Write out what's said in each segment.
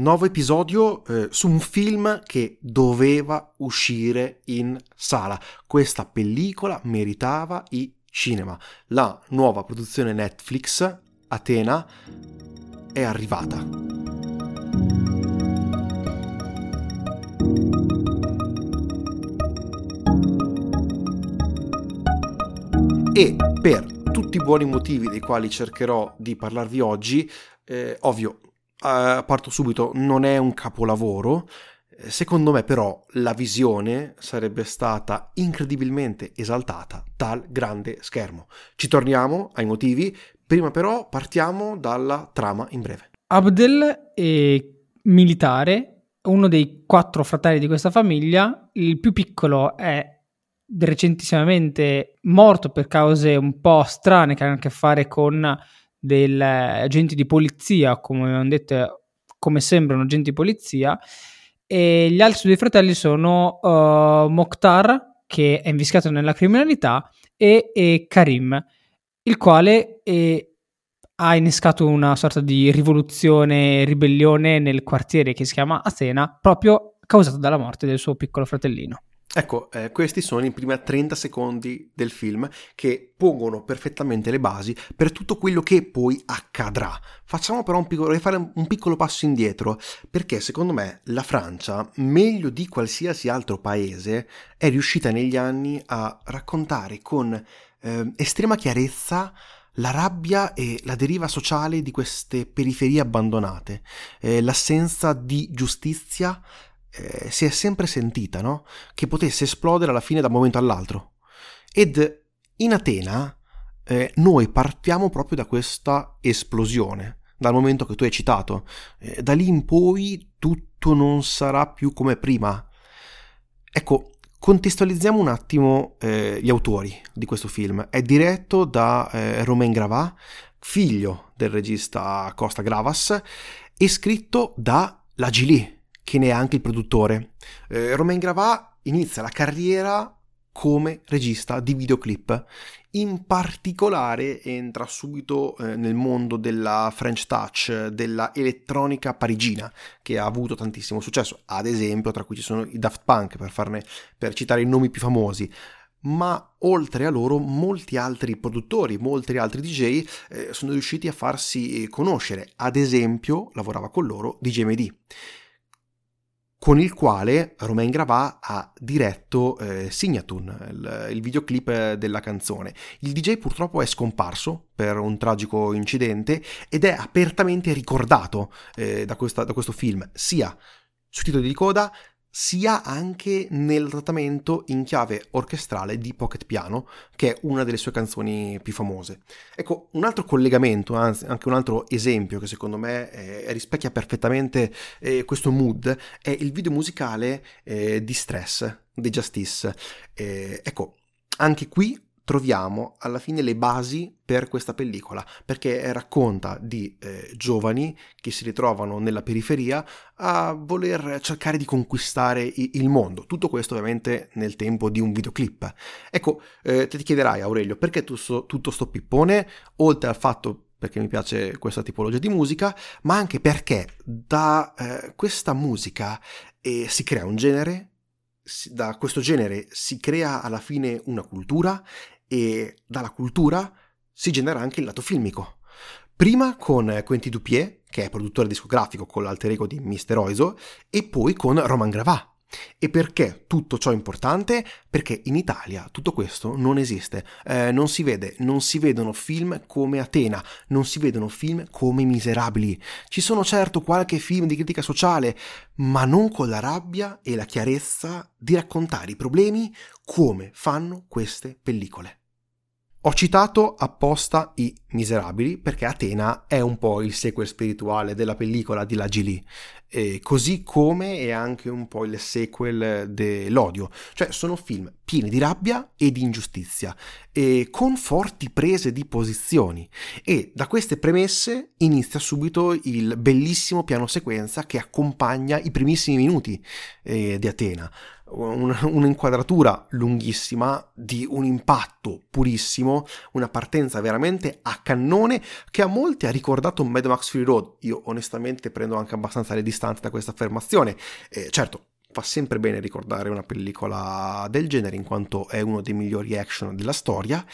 nuovo episodio eh, su un film che doveva uscire in sala. Questa pellicola meritava i cinema. La nuova produzione Netflix, Atena, è arrivata. E per tutti i buoni motivi dei quali cercherò di parlarvi oggi, eh, ovvio, uh, parto subito, non è un capolavoro. Eh, secondo me però la visione sarebbe stata incredibilmente esaltata dal grande schermo. Ci torniamo ai motivi, prima però partiamo dalla trama in breve. Abdel è militare, uno dei quattro fratelli di questa famiglia, il più piccolo è recentissimamente morto per cause un po' strane che hanno a che fare con degli agenti di polizia, come abbiamo detto, come sembrano agenti di polizia, e gli altri due fratelli sono uh, Mokhtar, che è invischiato nella criminalità, e, e Karim, il quale è, ha innescato una sorta di rivoluzione, ribellione nel quartiere che si chiama Athena, proprio causata dalla morte del suo piccolo fratellino. Ecco, eh, questi sono i primi 30 secondi del film che pongono perfettamente le basi per tutto quello che poi accadrà. Facciamo però un piccolo, fare un piccolo passo indietro, perché secondo me la Francia, meglio di qualsiasi altro paese, è riuscita negli anni a raccontare con eh, estrema chiarezza la rabbia e la deriva sociale di queste periferie abbandonate, eh, l'assenza di giustizia eh, si è sempre sentita, no? Che potesse esplodere alla fine da un momento all'altro. Ed in Atena eh, noi partiamo proprio da questa esplosione, dal momento che tu hai citato. Eh, da lì in poi tutto non sarà più come prima. Ecco, contestualizziamo un attimo eh, gli autori di questo film. È diretto da eh, Romain Gravat, figlio del regista Costa Gravas, e scritto da La Gilly, che ne è anche il produttore. Eh, Romain Gravat inizia la carriera come regista di videoclip. In particolare entra subito eh, nel mondo della French Touch, della elettronica parigina, che ha avuto tantissimo successo, ad esempio tra cui ci sono i Daft Punk, per, farne, per citare i nomi più famosi ma oltre a loro molti altri produttori, molti altri DJ eh, sono riusciti a farsi conoscere. Ad esempio, lavorava con loro DJ MD con il quale Romain Gravat ha diretto eh, Signatune, il, il, videoclip della canzone. Il DJ purtroppo è scomparso per un tragico incidente ed è apertamente ricordato eh, da, questa, da questo film, sia sui titoli di coda sia anche nel trattamento in chiave orchestrale di Pocket Piano, che è una delle sue canzoni più famose. Ecco, un altro collegamento, anzi anche un altro esempio che secondo me eh, rispecchia perfettamente eh, questo mood, è il video musicale eh, di Stress, di Justice. Eh, ecco, anche qui troviamo alla fine le basi per questa pellicola, perché racconta di eh, giovani che si ritrovano nella periferia a voler cercare di conquistare il mondo. Tutto questo ovviamente nel tempo di un videoclip. Ecco, eh, te ti chiederai Aurelio, perché tu so, tutto sto pippone, oltre al fatto perché mi piace questa tipologia di musica, ma anche perché da eh, questa musica eh, si crea un genere, da questo genere si crea alla fine una cultura e dalla cultura si genera anche il lato filmico. Prima con Quentin Dupier, che è produttore discografico con l'alter ego di Mr. Oizo, e poi con Roman Gravat, e perché tutto ciò è importante? Perché in Italia tutto questo non esiste, eh, non si vede, non si vedono film come Atena, non si vedono film come Miserabili. Ci sono certo qualche film di critica sociale, ma non con la rabbia e la chiarezza di raccontare i problemi come fanno queste pellicole. Ho citato apposta i Miserabili perché Atena è un po' il sequel spirituale della pellicola di Lagili, eh, così come è anche un po' il sequel dell'odio, cioè sono film pieni di rabbia e di ingiustizia, e con forti prese di posizioni. E da queste premesse inizia subito il bellissimo piano sequenza che accompagna i primissimi minuti eh, di Atena. Un, un'inquadratura lunghissima di un impatto purissimo, una partenza veramente a cannone che a molti ha ricordato Mad Max Fury Road. Io onestamente prendo anche abbastanza le distanze da questa affermazione. Eh, certo, fa sempre bene ricordare una pellicola del genere in quanto è uno dei migliori action della storia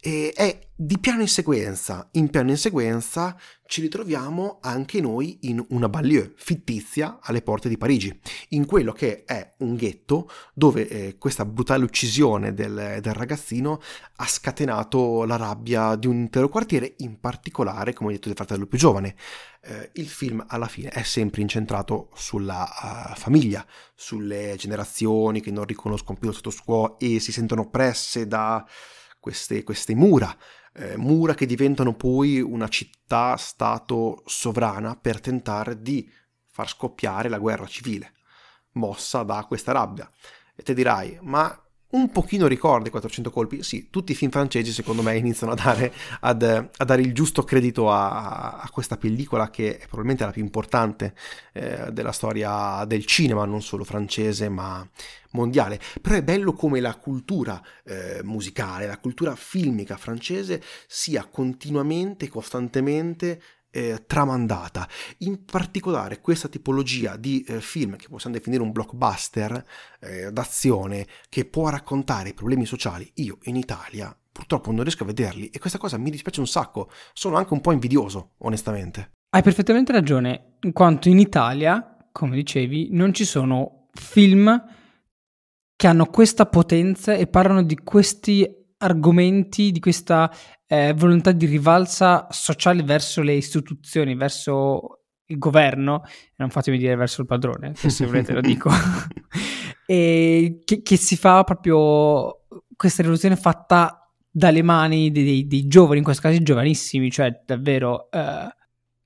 e è di piano in sequenza. In piano in sequenza ci ritroviamo anche noi in una banlieue fittizia alle porte di Parigi, in quello che è un ghetto dove eh, questa brutale uccisione del, del, ragazzino ha scatenato la rabbia di un intero quartiere, in particolare, come detto, del fratello più giovane. Eh, il film alla fine è sempre incentrato sulla uh, famiglia, sulle generazioni che non riconoscono più lo status quo e si sentono oppresse da queste, queste mura, eh, mura che diventano poi una città-stato sovrana per tentare di far scoppiare la guerra civile, mossa da questa rabbia. E te dirai, ma un pochino ricorda i 400 colpi, sì, tutti i film francesi secondo me iniziano a dare, ad, a dare il giusto credito a, a, questa pellicola che è probabilmente la più importante eh, della storia del cinema, non solo francese ma mondiale. Però è bello come la cultura eh, musicale, la cultura filmica francese sia continuamente, costantemente eh, tramandata. In particolare questa tipologia di eh, film che possiamo definire un blockbuster eh, d'azione che può raccontare i problemi sociali, io in Italia purtroppo non riesco a vederli e questa cosa mi dispiace un sacco, sono anche un po' invidioso, onestamente. Hai perfettamente ragione, in quanto in Italia, come dicevi, non ci sono film che hanno questa potenza e parlano di questi argomenti, di questa eh, volontà di rivalsa sociale verso le istituzioni, verso il governo, non fatemi dire verso il padrone, se volete lo dico, e che, che, si fa proprio questa rivoluzione fatta dalle mani dei, dei, dei giovani, in questo caso giovanissimi, cioè davvero... Eh,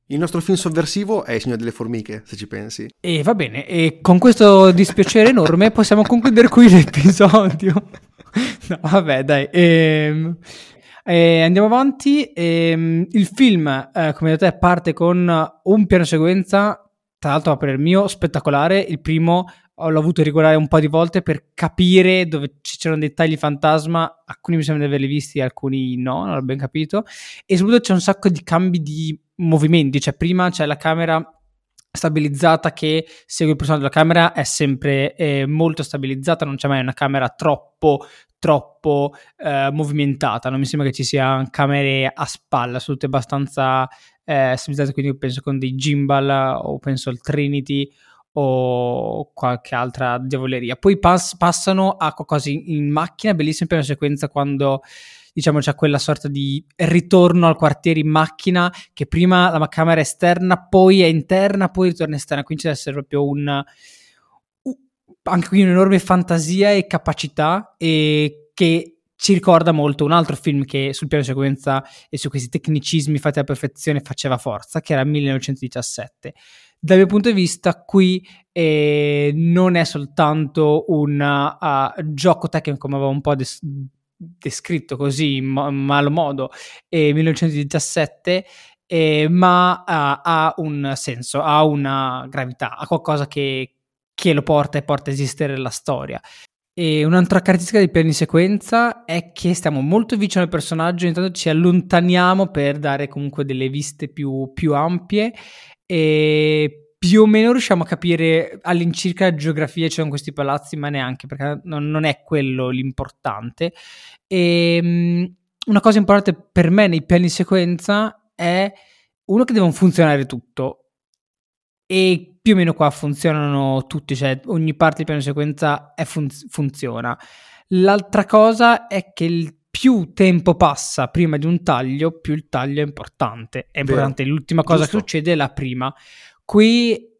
il nostro film sovversivo è Il Signore delle Formiche, se ci pensi. E va bene, e con questo dispiacere enorme possiamo concludere qui l'episodio. no, vabbè, dai. Ehm, eh, andiamo avanti. Ehm, il film, eh, come detto, parte con un piano sequenza, tra l'altro per il mio spettacolare. Il primo l'ho avuto riguardare un po' di volte per capire dove ci c'erano dei tagli fantasma. Alcuni mi sembra di averli visti, alcuni no, non l'ho ben capito. E soprattutto c'è un sacco di cambi di movimenti. Cioè, prima c'è la camera stabilizzata che segue il personaggio della camera è sempre eh, molto stabilizzata, non c'è mai una camera troppo troppo eh, movimentata, non mi sembra che ci siano camere a spalla, sono tutte abbastanza eh, stabilizzate, quindi penso con dei gimbal o penso al Trinity o qualche altra diavoleria. Poi pass- passano a qualcosa in, in macchina, bellissima per una sequenza quando diciamo c'è quella sorta di ritorno al quartiere in macchina che prima la camera è esterna, poi è interna, poi ritorna esterna, quindi deve essere proprio un anche qui un'enorme fantasia e capacità e che ci ricorda molto un altro film che sul piano di sequenza e su questi tecnicismi fatti alla perfezione faceva forza, che era 1917. Dal mio punto di vista, qui eh, non è soltanto un uh, gioco tecnico, come avevo un po' des- descritto così in, in malo modo, eh, 1917, eh, ma uh, ha un senso, ha una gravità, ha qualcosa che, che lo porta e porta a esistere la storia. E un'altra caratteristica dei piani sequenza è che stiamo molto vicino al personaggio, intanto ci allontaniamo per dare comunque delle viste più, più ampie e più o meno riusciamo a capire all'incirca la geografia ci sono questi palazzi, ma neanche perché non, non è quello l'importante. E um, una cosa importante per me nei piani sequenza è uno che devono funzionare tutto e più o meno qua funzionano tutti, cioè ogni parte del piano di sequenza fun- funziona. L'altra cosa è che il più tempo passa prima di un taglio, più il taglio è importante. È importante, Vero. l'ultima cosa Giusto. che succede è la prima. Qui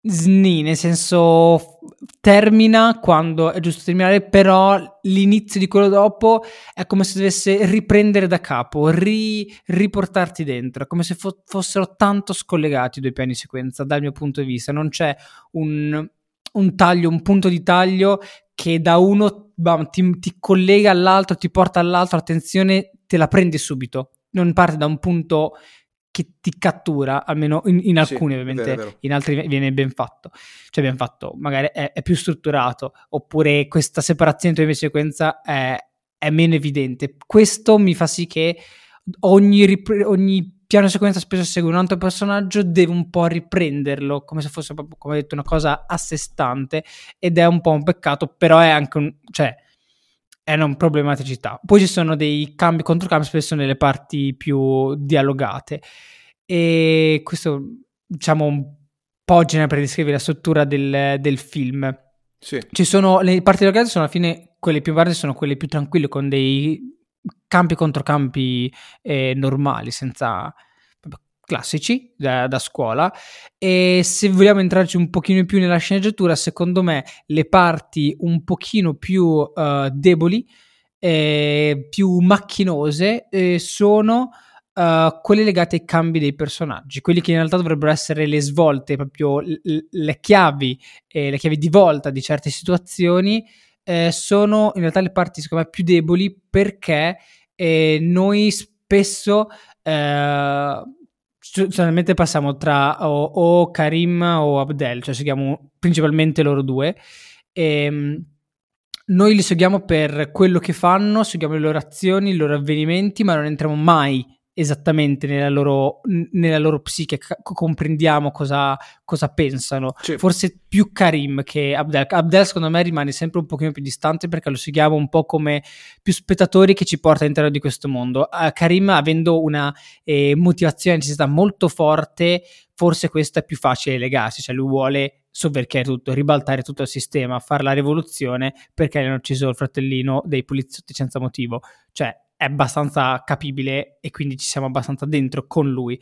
Sni, nel senso termina quando è giusto terminare, però l'inizio di quello dopo è come se dovesse riprendere da capo, ri, riportarti dentro, è come se fo- fossero tanto scollegati i due piani di sequenza dal mio punto di vista, non c'è un, un taglio, un punto di taglio che da uno bam, ti, ti collega all'altro, ti porta all'altro, attenzione, te la prendi subito, non parte da un punto che ti cattura, almeno in, in alcuni Sì, ovviamente, vero, vero. in altri viene ben fatto, cioè ben fatto, magari è, è più strutturato, oppure questa separazione tra invece sequenza è, è meno evidente. Questo mi fa sì che ogni, ripre- ogni piano sequenza spesso segue un altro personaggio, deve un po' riprenderlo, come se fosse proprio, come detto, una cosa a sé stante, ed è un po' un peccato, però è anche un... cioè è una problematicità. Poi ci sono dei cambi controcambi spesso nelle parti più dialogate e questo diciamo un po' genera per descrivere la struttura del, del film. Sì. Ci sono le parti dialogate sono alla fine quelle più varie sono quelle più tranquille con dei campi controcampi eh, normali senza classici da, da, scuola. E se vogliamo entrarci un pochino in più nella sceneggiatura secondo me le parti un pochino più uh, deboli eh, più macchinose eh, sono uh, quelle legate ai cambi dei personaggi quelli che in realtà dovrebbero essere le svolte proprio l- le chiavi le chiavi di volta di certe situazioni eh, sono in realtà le parti secondo me più deboli perché eh, noi spesso solamente passiamo tra o, o, Karim o Abdel, cioè seguiamo principalmente loro due. E, ehm, noi li seguiamo per quello che fanno, seguiamo le loro azioni, i loro avvenimenti, ma non entriamo mai esattamente nella loro, nella loro psiche, c- comprendiamo cosa, cosa pensano. Sì. Forse più Karim che Abdel. Abdel secondo me rimane sempre un pochino più distante perché lo seguiamo un po' come più spettatori che ci porta all'interno di questo mondo. Uh, Karim avendo una eh, motivazione e necessità molto forte, forse questo è più facile legarsi, cioè lui vuole sovverchiare tutto, ribaltare tutto il sistema, fare la rivoluzione perché hanno ucciso il fratellino dei poliziotti senza motivo. Cioè, è abbastanza capibile e quindi ci siamo abbastanza dentro con lui.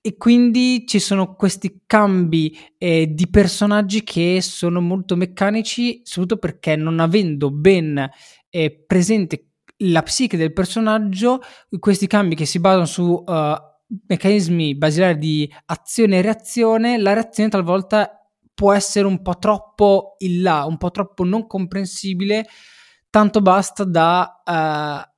E quindi ci sono questi cambi eh, di personaggi che sono molto meccanici, soprattutto perché non avendo ben eh, presente la psiche del personaggio, questi cambi che si basano su uh, meccanismi basilari di azione e reazione, la reazione talvolta può essere un po' troppo in là, un po' troppo non comprensibile, tanto basta da uh,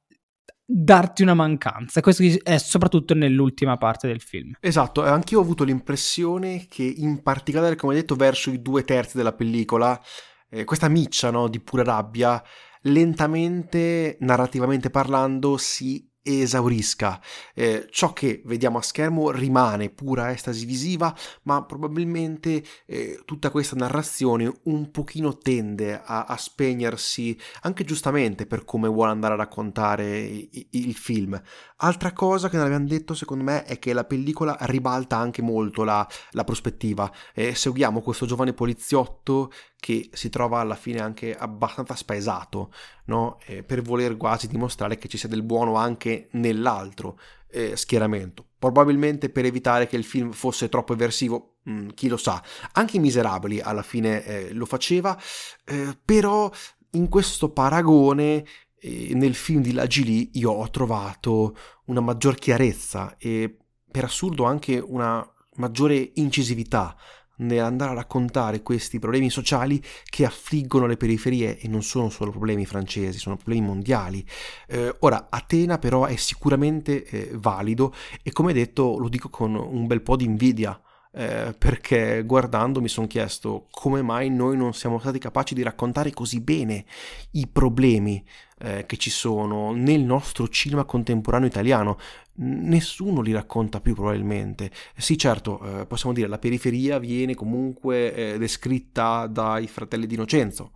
darti una mancanza. Questo è soprattutto nell'ultima parte del film. Esatto, anch'io ho avuto l'impressione che in particolare, come hai detto, verso i due terzi della pellicola, eh, questa miccia no, di pura rabbia, lentamente, narrativamente parlando, si esaurisca. Eh, ciò che vediamo a schermo rimane pura estasi visiva, ma probabilmente eh, tutta questa narrazione un pochino tende a, a, spegnersi, anche giustamente per come vuole andare a raccontare il, il film. Altra cosa che non abbiamo detto, secondo me, è che la pellicola ribalta anche molto la, la prospettiva. Eh, seguiamo questo giovane poliziotto che si trova alla fine anche abbastanza spaesato, no? eh, per voler quasi dimostrare che ci sia del buono anche nell'altro eh, schieramento. Probabilmente per evitare che il film fosse troppo eversivo, mh, mm, chi lo sa. Anche i Miserabili alla fine eh, lo faceva, eh, però in questo paragone eh, nel film di Lagili io ho trovato una maggior chiarezza e per assurdo anche una maggiore incisività nell'andare a raccontare questi problemi sociali che affliggono le periferie e non sono solo problemi francesi, sono problemi mondiali. Eh, ora, Atena però è sicuramente eh, valido e come detto lo dico con un bel po' di invidia. Eh, perché guardando mi sono chiesto come mai noi non siamo stati capaci di raccontare così bene i problemi eh, che ci sono nel nostro cinema contemporaneo italiano nessuno li racconta più probabilmente. Sì, certo, eh, possiamo dire la periferia viene comunque eh, descritta dai fratelli di Innocenzo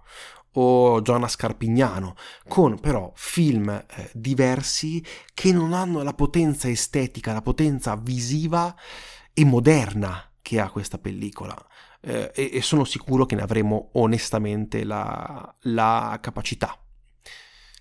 o Giovanna Scarpignano, con però film eh, diversi che non hanno la potenza estetica, la potenza visiva e moderna che ha questa pellicola. Eh, e, e, sono sicuro che ne avremo onestamente la, la capacità.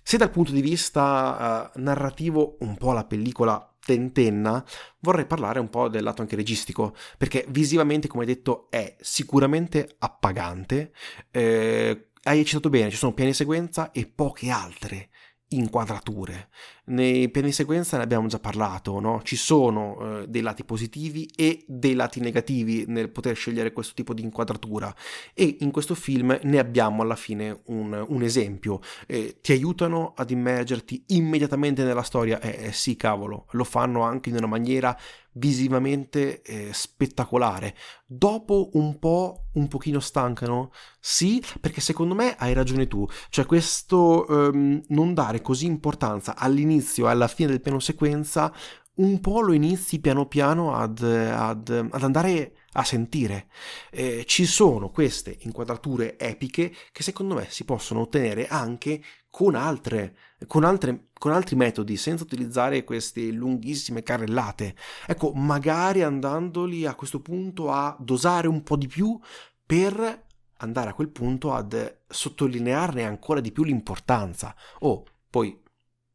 Se dal punto di vista uh, narrativo un po' la pellicola tentenna, vorrei parlare un po' del lato anche registico, perché visivamente, come detto, è sicuramente appagante. Eh, hai citato bene, ci sono piani sequenza e poche altre inquadrature. Nei piani sequenza ne abbiamo già parlato, no? Ci sono eh, dei lati positivi e dei lati negativi nel poter scegliere questo tipo di inquadratura e in questo film ne abbiamo alla fine un, un esempio. Eh, ti aiutano ad immergerti immediatamente nella storia? Eh, eh, sì, cavolo, lo fanno anche in una maniera visivamente eh, spettacolare. Dopo un po', un pochino stancano? Sì, perché secondo me hai ragione tu. Cioè questo um, non dare così importanza all'inizio e alla fine del piano sequenza, un po' lo inizi piano piano ad, ad, ad andare a sentire. Eh, ci sono queste inquadrature epiche che secondo me si possono ottenere anche con, altre, con, altre, con altri metodi, senza utilizzare queste lunghissime carrellate. Ecco, magari andandoli a questo punto a dosare un po' di più per andare a quel punto ad sottolinearne ancora di più l'importanza. Oh, poi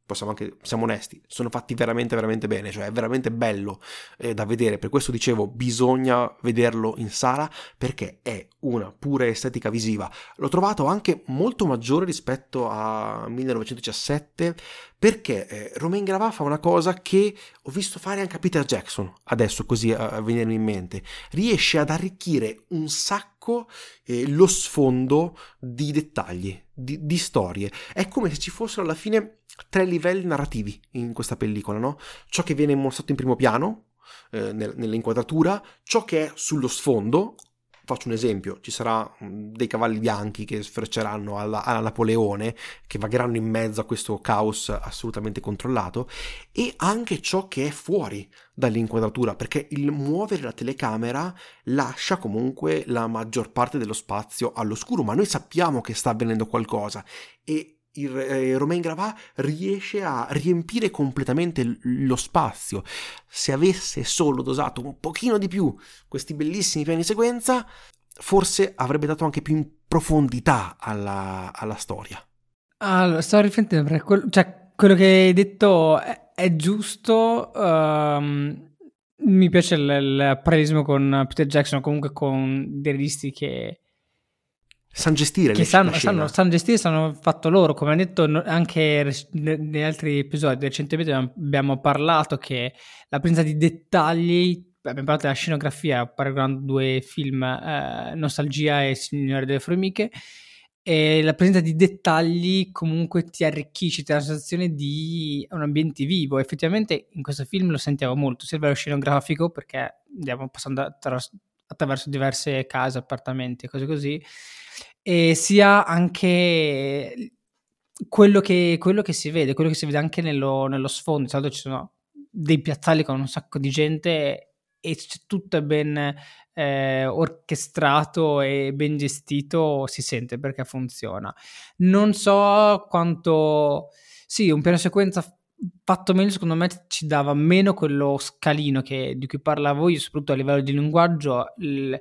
possiamo anche, siamo onesti, sono fatti veramente veramente bene, cioè è veramente bello eh, da vedere, per questo dicevo bisogna vederlo in sala perché è una pura estetica visiva. L'ho trovato anche molto maggiore rispetto a 1917 perché eh, Romain Gravà fa una cosa che ho visto fare anche a Peter Jackson, adesso così a, a venirmi in mente, riesce ad arricchire un sacco eh, lo sfondo di dettagli, di, di storie. È come se ci fossero alla fine tre livelli narrativi in questa pellicola, no? Ciò che viene mostrato in primo piano, eh, nell'inquadratura, ciò che è sullo sfondo, faccio un esempio, ci sarà mm, dei cavalli bianchi che sfrecceranno alla, alla, Napoleone, che vagheranno in mezzo a questo caos assolutamente controllato, e anche ciò che è fuori dall'inquadratura, perché il muovere la telecamera lascia comunque la maggior parte dello spazio all'oscuro, ma noi sappiamo che sta avvenendo qualcosa e il eh, Romain Gravà riesce a riempire completamente lo spazio. Se avesse solo dosato un pochino di più questi bellissimi piani sequenza, forse avrebbe dato anche più profondità alla, alla storia. Allora, sto riflettendo quello, cioè, quello che hai detto è, è giusto. Um, mi piace il, il parallelismo con Peter Jackson, comunque con dei registi che sanno gestire che le, sanno, sanno, sanno gestire, sanno fatto loro, come hanno detto anche negli altri episodi, recentemente abbiamo parlato che la presenza di dettagli, abbiamo parlato della scenografia paragonando due film, eh, Nostalgia e Signore delle Formiche, e la presenza di dettagli comunque ti arricchisce, ti dà la sensazione di un ambiente vivo. Effettivamente in questo film lo sentiamo molto, sia a livello scenografico perché andiamo passando attraverso, attraverso diverse case, appartamenti e cose così, e sia anche quello che, quello che, si vede, quello che si vede anche nello, nello sfondo. Di solito ci sono dei piazzali con un sacco di gente e tutto è ben eh, orchestrato e ben gestito, si sente perché funziona. Non so quanto... Sì, un piano sequenza fatto meglio, secondo me ci dava meno quello scalino che, di cui parlavo io, soprattutto a livello di linguaggio. Il,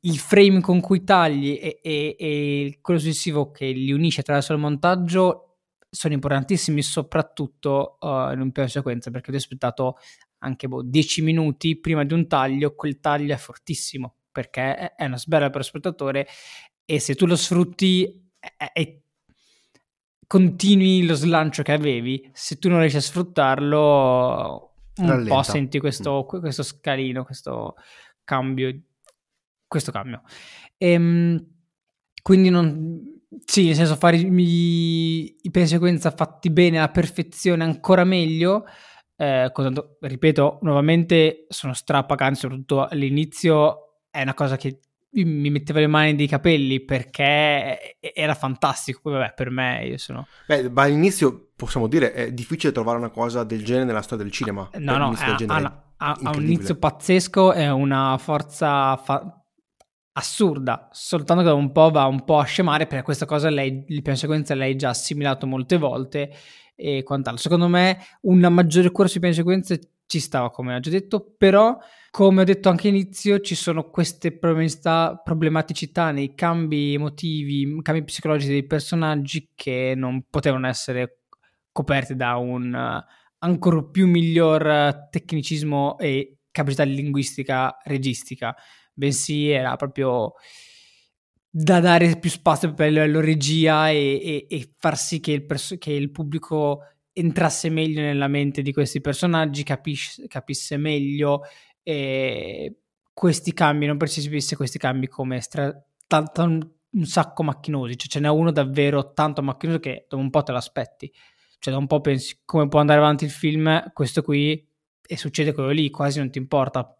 il frame con cui tagli e, e, e, quello successivo che li unisce attraverso il montaggio sono importantissimi soprattutto uh, in un piano di sequenza perché ho aspettato anche boh, 10 minuti prima di un taglio quel taglio è fortissimo perché è una sberla per lo spettatore e se tu lo sfrutti e continui lo slancio che avevi se tu non riesci a sfruttarlo un Rallenta. po' senti questo, mm. questo scalino questo cambio questo cambio. Ehm, quindi non... Sì, nel senso fare i, i piani sequenza fatti bene alla perfezione ancora meglio. Eh, ripeto, nuovamente sono strappacanti, soprattutto all'inizio è una cosa che mi metteva le mani nei capelli perché era fantastico. Poi, vabbè, per me io sono. Beh, ma all'inizio possiamo dire è difficile trovare una cosa del genere nella storia del cinema. No, no, ha, ha, ha, un inizio pazzesco, è una forza fa- assurda, soltanto che un po' va un po' a scemare perché questa cosa lei, piano sequenza l'hai già assimilato molte volte e quant'altro. Secondo me una maggiore cura sui piani sequenza ci stava, come ho già detto, però come ho detto anche all'inizio ci sono queste problematicità nei cambi emotivi, cambi psicologici dei personaggi che non potevano essere coperte da un ancora più miglior tecnicismo e capacità linguistica registica bensì era proprio da dare più spazio per la regia e, e, e far sì che il, pers- che il, pubblico entrasse meglio nella mente di questi personaggi, capis- capisse meglio eh, questi cambi, non percepisse questi cambi come stra- tanto, un sacco macchinosi, cioè ce n'è uno davvero tanto macchinoso che dopo un po' te l'aspetti, cioè da un po' pensi come può andare avanti il film, questo qui, e succede quello lì, quasi non ti importa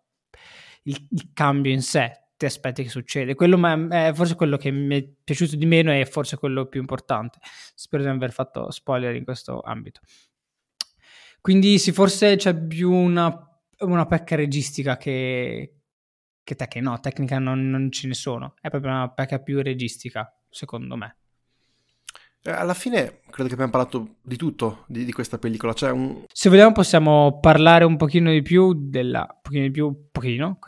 il, il cambio in sé, ti aspetti che succede. Quello è forse quello che mi è piaciuto di meno e forse quello più importante. Spero di non aver fatto spoiler in questo ambito. Quindi sì, forse c'è più una, una pecca registica che, che te che no, tecnica non, non ce ne sono, è proprio una pecca più registica, secondo me. Eh, alla fine credo che abbiamo parlato di tutto di, di questa pellicola. Cioè un... Se vogliamo possiamo parlare un pochino di più della, pochino di più, pochino,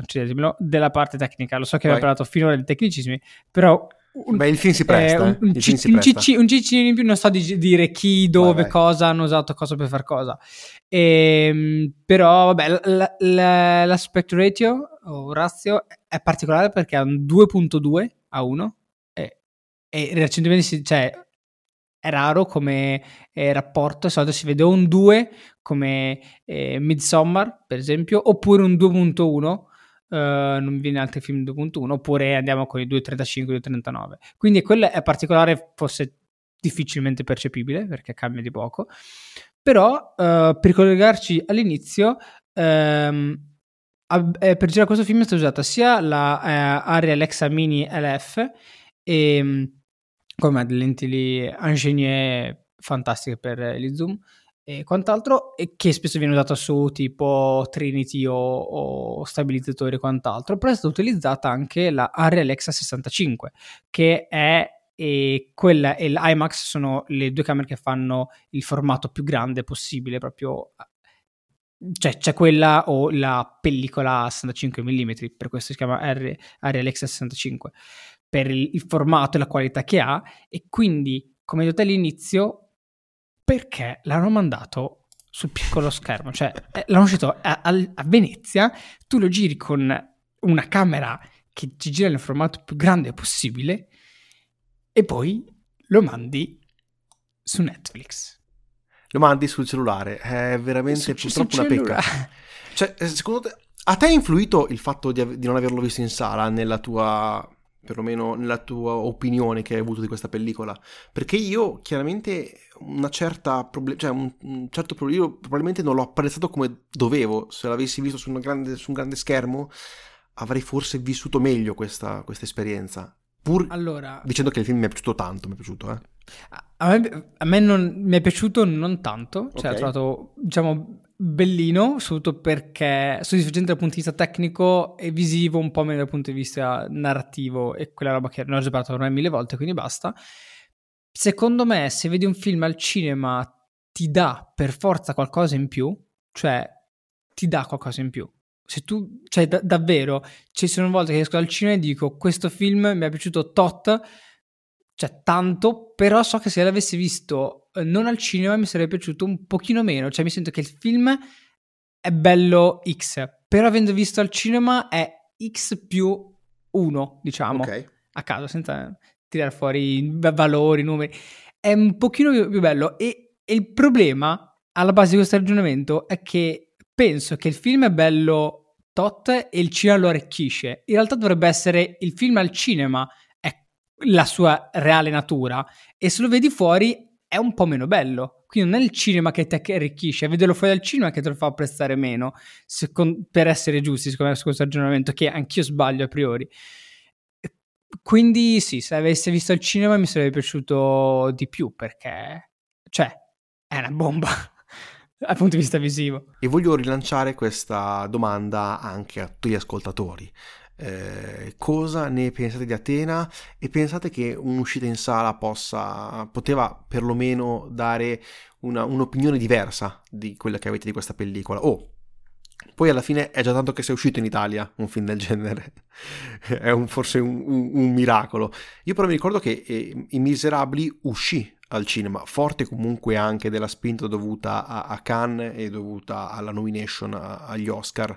della parte tecnica. Lo so che abbiamo parlato finora dei tecnicismi, però... Un, Beh, il film si presta. Eh, un, un, c- un, cc- un ciccino in più non sto a di- dire chi, dove, vai, vai. cosa hanno usato cosa per far cosa. E, ehm, però, vabbè, l- l- l'aspect ratio o ratio è particolare perché ha un 2.2 a 1 e, e recentemente si, cioè, è raro come eh, rapporto, di solito si vede un 2 come eh, Midsommar per esempio, oppure un 2.1, uh, eh, non viene altri film 2.1, oppure andiamo con i 2.35, 2.39. Quindi quello è particolare, forse difficilmente percepibile perché cambia di poco, però uh, per collegarci all'inizio, um, eh, per girare questo film è stata usata sia la eh, Arri Alexa Mini LF e come delle lenti ingegnerie fantastiche per gli zoom e quant'altro, e che spesso viene usata su tipo Trinity o, o stabilizzatori e quant'altro, però è stata utilizzata anche la Arri Alexa 65, che è e quella e l'IMAX sono le due camere che fanno il formato più grande possibile, proprio cioè c'è quella o la pellicola a 65 mm, per questo si chiama Arri Alexa 65 per il, il formato e la qualità che ha e quindi, come detto all'inizio, perché l'hanno mandato sul piccolo schermo? Cioè, eh, l'hanno uscito a, a, a Venezia, tu lo giri con una camera che ti gira nel formato più grande possibile e poi lo mandi su Netflix. Lo mandi sul cellulare, è veramente su, purtroppo una pecca. Cioè, eh, secondo te, a te ha influito il fatto di, di non averlo visto in sala nella tua perlomeno nella tua opinione che hai avuto di questa pellicola, perché io chiaramente una certa problem- cioè un, un, certo problema, io probabilmente non l'ho apprezzato come dovevo, se l'avessi visto su, grande, su un grande schermo avrei forse vissuto meglio questa, questa esperienza, pur allora, dicendo che il film mi è piaciuto tanto, mi è piaciuto, eh. A me, a me non, mi è piaciuto non tanto, cioè okay. ho trovato, diciamo, bellino, soprattutto perché soddisfacente dal punto di vista tecnico e visivo, un po' meno dal punto di vista narrativo e quella roba che non ho già parlato ormai mille volte, quindi basta. Secondo me, se vedi un film al cinema, ti dà per forza qualcosa in più, cioè ti dà qualcosa in più. Se tu, cioè da- davvero, ci sono volte che esco dal cinema e dico questo film mi è piaciuto tot, cioè tanto, però so che se l'avessi visto non al cinema mi sarebbe piaciuto un pochino meno, cioè mi sento che il film è bello X, però avendo visto al cinema è X più 1, diciamo, okay. a caso, senza tirare fuori valori, numeri, è un pochino più, più bello e, e il problema alla base di questo ragionamento è che penso che il film è bello tot e il cinema lo arricchisce. In realtà dovrebbe essere il film al cinema la sua reale natura e se lo vedi fuori è un po' meno bello. Quindi non è il cinema che ti arricchisce, è vederlo fuori dal cinema che te lo fa apprezzare meno, secondo, per essere giusti, secondo me, su questo ragionamento, che anch'io sbaglio a priori. Quindi sì, se avessi visto al cinema mi sarebbe piaciuto di più, perché, cioè, è una bomba dal punto di vista visivo. E voglio rilanciare questa domanda anche a tutti gli ascoltatori. Eh, cosa ne pensate di Atena e pensate che un'uscita in sala possa, poteva perlomeno dare una, un'opinione diversa di quella che avete di questa pellicola? Oh, poi alla fine è già tanto che sia uscito in Italia un film del genere, è un, forse un, un, un, miracolo. Io però mi ricordo che eh, I Miserabili uscì al cinema, forte comunque anche della spinta dovuta a, a Cannes e dovuta alla nomination a, agli Oscar.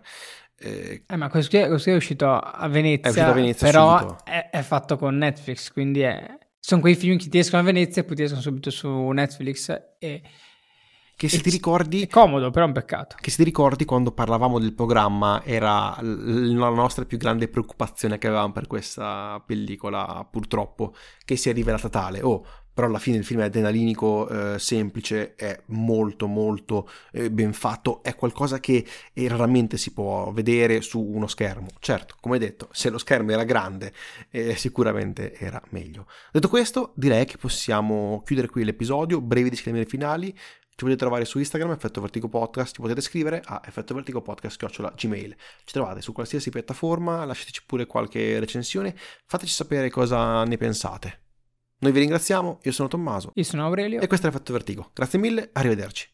Eh, eh, ma questo, questo, è uscito a Venezia, è uscito a Venezia però è, è, fatto con Netflix, quindi è, sono quei film che ti escono a Venezia e poi ti escono subito su Netflix e che se ti ricordi... È comodo, però è un peccato. Che se ti ricordi quando parlavamo del programma era la nostra più grande preoccupazione che avevamo per questa pellicola, purtroppo, che si è rivelata tale. Oh, però alla fine il film è adrenalinico, eh, semplice, è molto molto eh, ben fatto, è qualcosa che eh, raramente si può vedere su uno schermo. Certo, come detto, se lo schermo era grande eh, sicuramente era meglio. Detto questo, direi che possiamo chiudere qui l'episodio, brevi disclaimer finali, ci potete trovare su Instagram, Effetto Vertigo Podcast, ci potete scrivere a effettovertigopodcast.gmail. Ci trovate su qualsiasi piattaforma, lasciateci pure qualche recensione, fateci sapere cosa ne pensate. Noi vi ringraziamo, io sono Tommaso. Io sono Aurelio. E questo è Effetto Vertigo. Grazie mille, arrivederci.